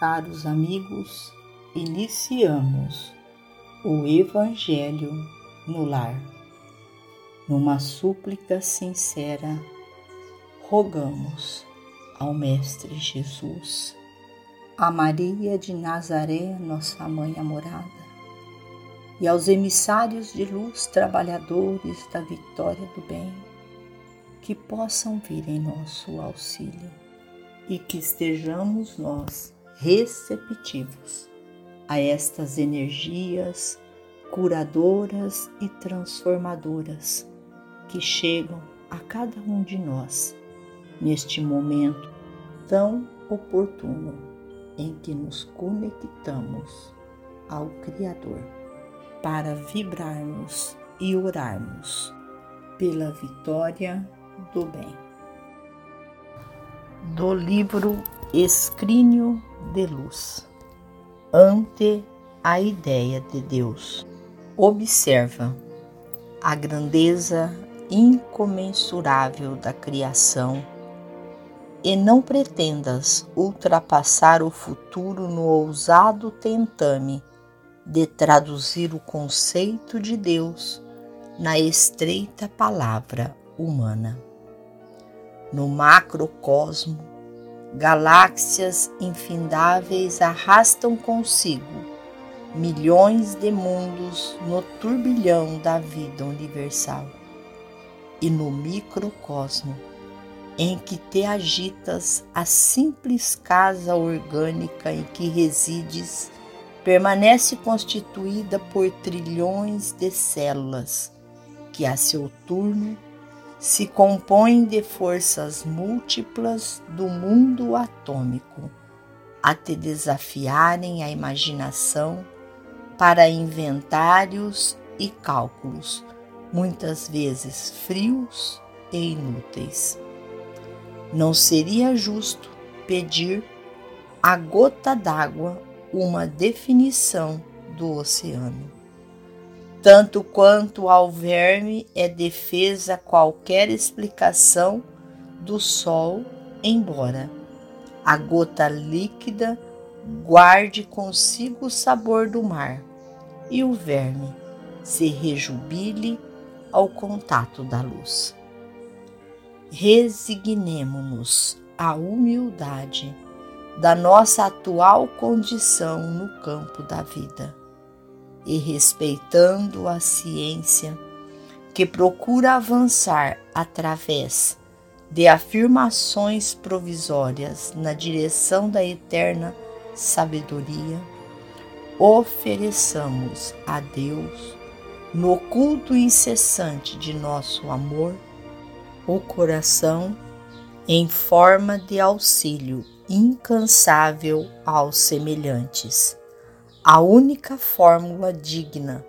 caros amigos, iniciamos o Evangelho no lar. Numa súplica sincera, rogamos ao Mestre Jesus, a Maria de Nazaré, nossa mãe amorada, e aos emissários de luz, trabalhadores da vitória do bem, que possam vir em nosso auxílio e que estejamos nós receptivos a estas energias curadoras e transformadoras que chegam a cada um de nós neste momento tão oportuno em que nos conectamos ao Criador para vibrarmos e orarmos pela vitória do bem. Do livro Escrínio de Luz Ante a Ideia de Deus. Observa a grandeza incomensurável da criação e não pretendas ultrapassar o futuro no ousado tentame de traduzir o conceito de Deus na estreita palavra humana. No macrocosmo, galáxias infindáveis arrastam consigo milhões de mundos no turbilhão da vida universal. E no microcosmo, em que te agitas, a simples casa orgânica em que resides permanece constituída por trilhões de células que a seu turno se compõem de forças múltiplas do mundo atômico, a te desafiarem a imaginação para inventários e cálculos, muitas vezes frios e inúteis. Não seria justo pedir a gota d'água uma definição do oceano. Tanto quanto ao verme é defesa qualquer explicação do sol, embora a gota líquida guarde consigo o sabor do mar e o verme se rejubile ao contato da luz. Resignemo-nos à humildade da nossa atual condição no campo da vida e respeitando a ciência que procura avançar através de afirmações provisórias na direção da eterna sabedoria, ofereçamos a Deus, no culto incessante de nosso amor, o coração em forma de auxílio incansável aos semelhantes, a única fórmula digna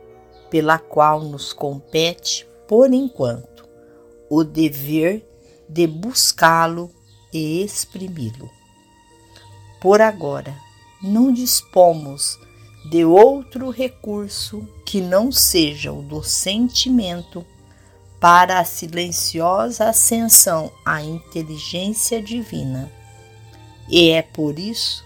pela qual nos compete, por enquanto, o dever de buscá-lo e exprimi-lo. Por agora, não dispomos de outro recurso que não seja o do sentimento para a silenciosa ascensão à inteligência divina. E é por isso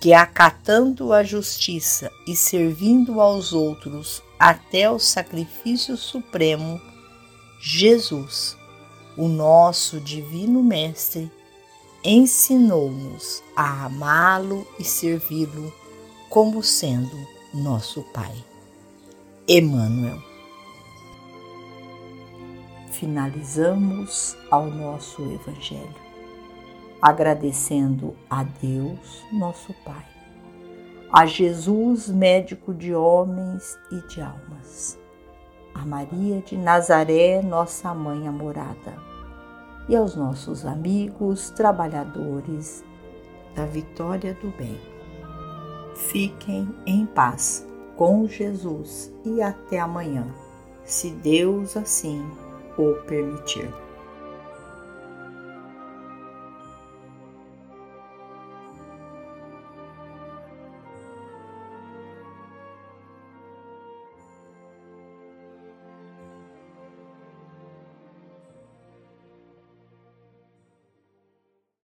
que, acatando a justiça e servindo aos outros até o sacrifício supremo, Jesus, o nosso Divino Mestre, ensinou-nos a amá-lo e servi-lo como sendo nosso Pai. Emmanuel finalizamos ao nosso Evangelho, agradecendo a Deus, nosso Pai, a Jesus, médico de homens e de almas, a Maria de Nazaré, nossa mãe amorada, e aos nossos amigos, trabalhadores da vitória do bem. Fiquem em paz com Jesus e até amanhã, se Deus assim o permitir.